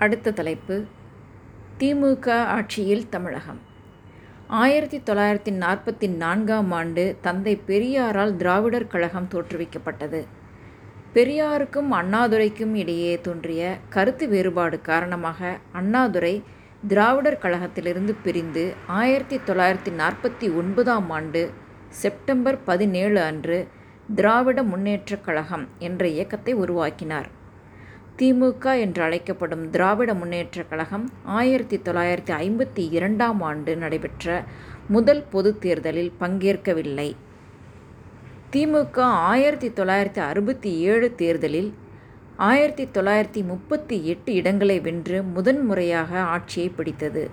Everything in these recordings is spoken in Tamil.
அடுத்த தலைப்பு திமுக ஆட்சியில் தமிழகம். ஆயிரத்தி தொள்ளாயிரத்தி நாற்பத்தி நான்காம் ஆண்டு தந்தை பெரியாரால் திராவிடர் கழகம் தோற்றுவிக்கப்பட்டது. பெரியாருக்கும் அண்ணாதுரைக்கும் இடையே தோன்றிய கருத்து வேறுபாடு காரணமாக அண்ணாதுரை திராவிடர் கழகத்திலிருந்து பிரிந்து ஆயிரத்தி தொள்ளாயிரத்தி நாற்பத்தி ஒன்பதாம் ஆண்டு செப்டம்பர் பதினேழு அன்று திராவிட முன்னேற்றக் கழகம் என்ற இயக்கத்தை உருவாக்கினார். திமுக என்று அழைக்கப்படும் திராவிட முன்னேற்றக் கழகம் ஆயிரத்தி தொள்ளாயிரத்தி ஐம்பத்தி இரண்டாம் ஆண்டு நடைபெற்ற முதல் பொதுத் தேர்தலில் பங்கேற்கவில்லை. திமுக ஆயிரத்தி தொள்ளாயிரத்தி அறுபத்தி ஏழு தேர்தலில் ஆயிரத்தி தொள்ளாயிரத்தி முப்பத்தி எட்டு இடங்களை வென்று முதன்முறையாக ஆட்சியை பிடித்தது.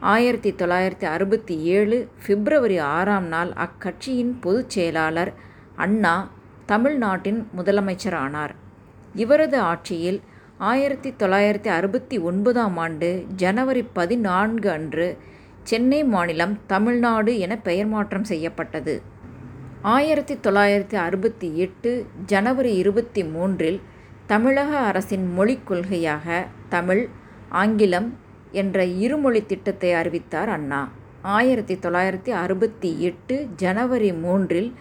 ஆயிரத்தி தொள்ளாயிரத்தி அறுபத்தி ஏழு பிப்ரவரி ஆறாம் நாள் அக்கட்சியின் பொதுச் செயலாளர் அண்ணா தமிழ்நாட்டின் முதலமைச்சர் ஆனார். இவரது ஆட்சியில் ஆயிரத்தி தொள்ளாயிரத்தி அறுபத்தி ஒன்பதாம் ஆண்டு ஜனவரி பதினான்கு அன்று சென்னை மாநிலம் தமிழ்நாடு என பெயர் மாற்றம் செய்யப்பட்டது. ஆயிரத்தி தொள்ளாயிரத்தி அறுபத்தி எட்டு ஜனவரி இருபத்தி மூன்றில் தமிழக அரசின் மொழிக் கொள்கையாக தமிழ் ஆங்கிலம் என்ற இருமொழி திட்டத்தை அறிவித்தார் அண்ணா. ஆயிரத்தி தொள்ளாயிரத்தி அறுபத்தி எட்டு ஜனவரி மூன்றில்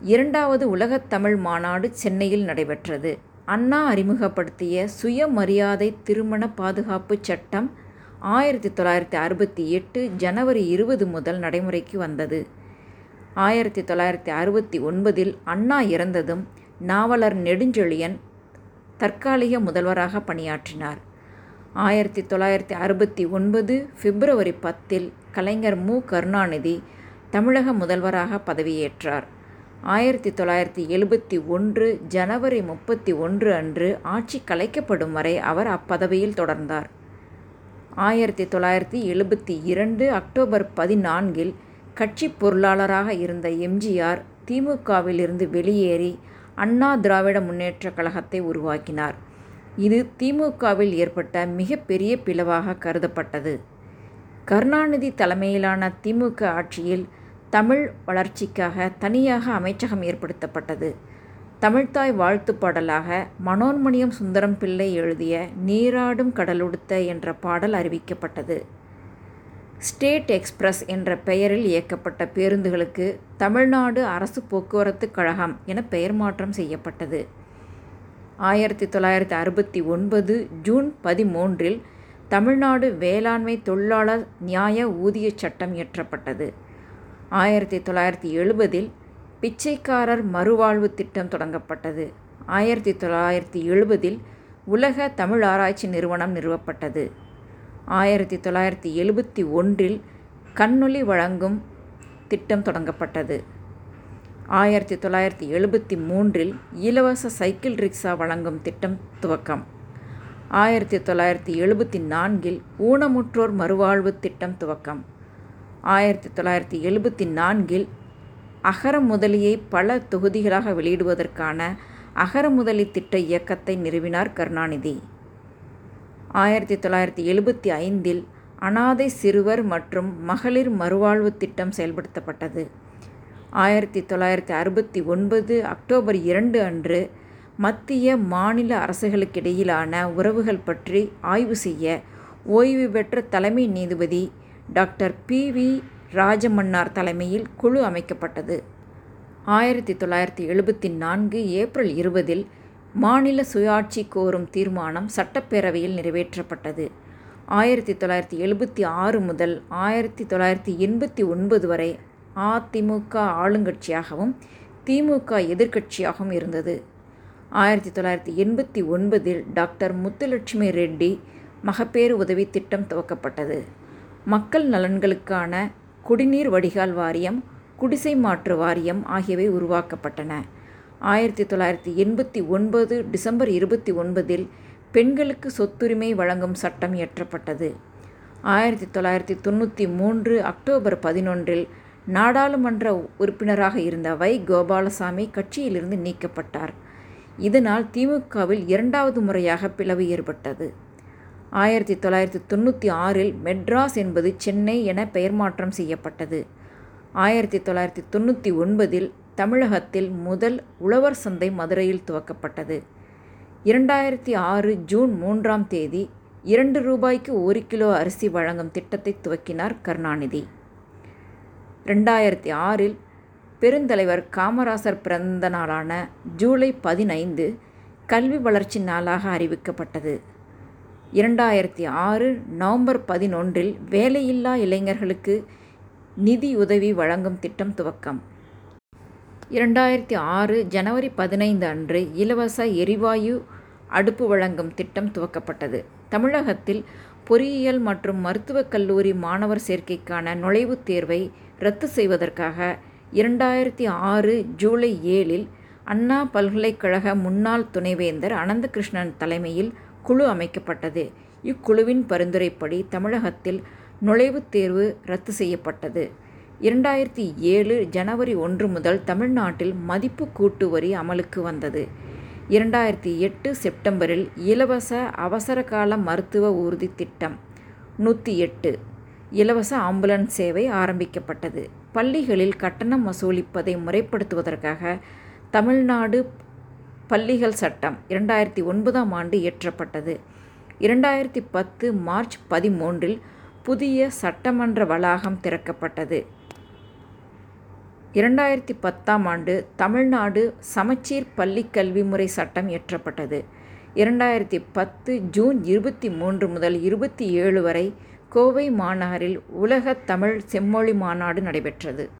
இரண்டாவது உலகத் தமிழ் மாநாடு சென்னையில் நடைபெற்றது. அண்ணா அறிமுகப்படுத்திய சுயமரியாதை திருமண பாதுகாப்பு சட்டம் ஆயிரத்தி தொள்ளாயிரத்தி அறுபத்தி எட்டு ஜனவரி இருபது முதல் நடைமுறைக்கு வந்தது. ஆயிரத்தி தொள்ளாயிரத்தி அறுபத்தி ஒன்பதில் அண்ணா இறந்ததும் நாவலர் நெடுஞ்செழியன் தற்காலிக முதல்வராக பணியாற்றினார். ஆயிரத்தி தொள்ளாயிரத்தி அறுபத்தி ஒன்பது பிப்ரவரி பத்தில் கலைஞர் மு. கருணாநிதி தமிழக முதல்வராக பதவியேற்றார். ஆயிரத்தி தொள்ளாயிரத்தி எழுபத்தி ஒன்று ஜனவரி முப்பத்தி ஒன்று அன்று ஆட்சி கலைக்கப்படும் வரை அவர் அப்பதவியில் தொடர்ந்தார். ஆயிரத்தி தொள்ளாயிரத்தி எழுபத்தி இரண்டு அக்டோபர் பதினான்கில் கட்சி பொருளாளராக இருந்த எம்ஜிஆர் திமுகவிலிருந்து வெளியேறி அண்ணா திராவிட முன்னேற்றக் கழகத்தை உருவாக்கினார். இது திமுகவில் ஏற்பட்ட மிகப்பெரிய பிளவாக கருதப்பட்டது. கருணாநிதி தலைமையிலான திமுக ஆட்சியில் தமிழ் வளர்ச்சிக்காக தனியாக அமைச்சகம் ஏற்படுத்தப்பட்டது. தமிழ்த்தாய் வாழ்த்து பாடலாக மனோன்மணியம் சுந்தரம் பிள்ளை எழுதிய நீராடும் கடலுடுத்த என்ற பாடல் அறிவிக்கப்பட்டது. ஸ்டேட் எக்ஸ்பிரஸ் என்ற பெயரில் இயக்கப்பட்ட பேருந்துகளுக்கு தமிழ்நாடு அரசு போக்குவரத்து கழகம் என பெயர் மாற்றம் செய்யப்பட்டது. ஆயிரத்தி தொள்ளாயிரத்தி அறுபத்தி ஒன்பது ஜூன் பதிமூன்றில் தமிழ்நாடு வேளாண்மை தொழிலாளர் நியாய ஊதிய சட்டம் இயற்றப்பட்டது. ஆயிரத்தி தொள்ளாயிரத்தி எழுபதில் பிச்சைக்காரர் மறுவாழ்வு திட்டம் தொடங்கப்பட்டது. ஆயிரத்தி தொள்ளாயிரத்தி எழுபதில் உலக தமிழ் ஆராய்ச்சி நிறுவனம் நிறுவப்பட்டது. ஆயிரத்தி தொள்ளாயிரத்தி எழுபத்தி ஒன்றில் கண்ணொலி வழங்கும் திட்டம் தொடங்கப்பட்டது. ஆயிரத்தி தொள்ளாயிரத்தி எழுபத்தி மூன்றில் இலவச சைக்கிள் ரிக்ஷா வழங்கும் திட்டம் துவக்கம். ஆயிரத்தி தொள்ளாயிரத்தி எழுபத்தி நான்கில் ஊனமுற்றோர் மறுவாழ்வு திட்டம் துவக்கம். ஆயிரத்தி தொள்ளாயிரத்தி எழுபத்தி நான்கில் அகர முதலியை பல தொகுதிகளாக வெளியிடுவதற்கான அகர முதலி திட்ட இயக்கத்தை நிறுவினார் கருணாநிதி. ஆயிரத்தி தொள்ளாயிரத்தி எழுபத்தி ஐந்தில் அனாதை சிறுவர் மற்றும் மகளிர் மறுவாழ்வு திட்டம் செயல்படுத்தப்பட்டது. ஆயிரத்தி தொள்ளாயிரத்தி அறுபத்தி ஒன்பது அக்டோபர் இரண்டு அன்று மத்திய மாநில அரசுகளுக்கிடையிலான உறவுகள் பற்றி ஆய்வு செய்ய ஓய்வு பெற்ற தலைமை நீதிபதி டாக்டர் பி வி ராஜமன்னார் தலைமையில் குழு அமைக்கப்பட்டது. ஆயிரத்தி தொள்ளாயிரத்தி எழுபத்தி நான்கு ஏப்ரல் இருபதில் மாநில சுயாட்சி கோரும் தீர்மானம் சட்டப்பேரவையில் நிறைவேற்றப்பட்டது. ஆயிரத்தி தொள்ளாயிரத்தி எழுபத்தி ஆறு முதல் ஆயிரத்தி தொள்ளாயிரத்தி எண்பத்தி ஒன்பது வரை அதிமுக ஆளுங்கட்சியாகவும் திமுக எதிர்க்கட்சியாகவும் இருந்தது. ஆயிரத்தி தொள்ளாயிரத்தி எண்பத்தி ஒன்பதில் டாக்டர் முத்துலட்சுமி ரெட்டி மகப்பேறு உதவி திட்டம் துவக்கப்பட்டது. மக்கள் நலன்களுக்கான குடிநீர் வடிகால் வாரியம் குடிசை மாற்று வாரியம் ஆகியவை உருவாக்கப்பட்டன. ஆயிரத்தி தொள்ளாயிரத்தி எண்பத்தி ஒன்பது டிசம்பர் இருபத்தி ஒன்பதில் பெண்களுக்கு சொத்துரிமை வழங்கும் சட்டம் இயற்றப்பட்டது. ஆயிரத்தி தொள்ளாயிரத்தி தொண்ணூற்றி மூன்று அக்டோபர் பதினொன்றில் நாடாளுமன்ற உறுப்பினராக இருந்த வை. கோபாலசாமி கட்சியிலிருந்து நீக்கப்பட்டார். இதனால் திமுகவில் இரண்டாவது முறையாக பிளவு ஏற்பட்டது. ஆயிரத்தி தொள்ளாயிரத்தி தொண்ணூற்றி ஆறில் மெட்ராஸ் என்பது சென்னை என பெயர் மாற்றம் செய்யப்பட்டது. ஆயிரத்தி தொள்ளாயிரத்தி தொண்ணூற்றி ஒன்பதில் தமிழகத்தில் முதல் உழவர் சந்தை மதுரையில் துவக்கப்பட்டது. இரண்டாயிரத்தி ஆறு ஜூன் மூன்றாம் தேதி இரண்டு ரூபாய்க்கு ஒரு கிலோ அரிசி வழங்கும் திட்டத்தை துவக்கினார் கருணாநிதி. ரெண்டாயிரத்தி ஆறில் பெருந்தலைவர் காமராசர் பிறந்த நாளான ஜூலை பதினைந்து கல்வி வளர்ச்சி நாளாக அறிவிக்கப்பட்டது. இரண்டாயிரத்தி ஆறு நவம்பர் பதினொன்றில் வேலையில்லா இளைஞர்களுக்கு நிதியுதவி வழங்கும் திட்டம் துவக்கம். இரண்டாயிரத்தி ஆறு ஜனவரி பதினைந்து அன்று இலவச எரிவாயு அடுப்பு வழங்கும் திட்டம் துவக்கப்பட்டது. தமிழகத்தில் பொறியியல் மற்றும் மருத்துவக் கல்லூரி மாணவர் சேர்க்கைக்கான நுழைவுத் தேர்வை ரத்து செய்வதற்காக இரண்டாயிரத்தி ஆறு ஜூலை ஏழில் அண்ணா பல்கலைக்கழக முன்னாள் துணைவேந்தர் அனந்தகிருஷ்ணன் தலைமையில் குழு அமைக்கப்பட்டது. இக்குழுவின் பரிந்துரைப்படி தமிழகத்தில் நுழைவுத் தேர்வு ரத்து செய்யப்பட்டது. இரண்டாயிரத்தி ஏழு ஜனவரி ஒன்று முதல் தமிழ்நாட்டில் மதிப்பு கூட்டு வரி அமலுக்கு வந்தது. இரண்டாயிரத்தி எட்டு செப்டம்பரில் இலவச அவசரகால மருத்துவ ஊர்தி திட்டம் நூற்றி எட்டு. இலவச ஆம்புலன்ஸ் சேவை ஆரம்பிக்கப்பட்டது. பள்ளிகளில் கட்டணம் வசூலிப்பதை முறைப்படுத்துவதற்காக தமிழ்நாடு பள்ளிகள் சட்டம் இரண்டாயிரத்தி ஒன்பதாம் ஆண்டு இயற்றப்பட்டது. இரண்டாயிரத்தி பத்து மார்ச் பதிமூன்றில் புதிய சட்டமன்ற வளாகம் திறக்கப்பட்டது. இரண்டாயிரத்தி பத்தாம் ஆண்டு தமிழ்நாடு சமச்சீர் பள்ளி கல்வி முறை சட்டம் இயற்றப்பட்டது. இரண்டாயிரத்தி பத்து ஜூன் இருபத்தி மூன்று முதல் இருபத்தி ஏழு வரை கோவை மாநகரில் உலக தமிழ் செம்மொழி மாநாடு நடைபெற்றது.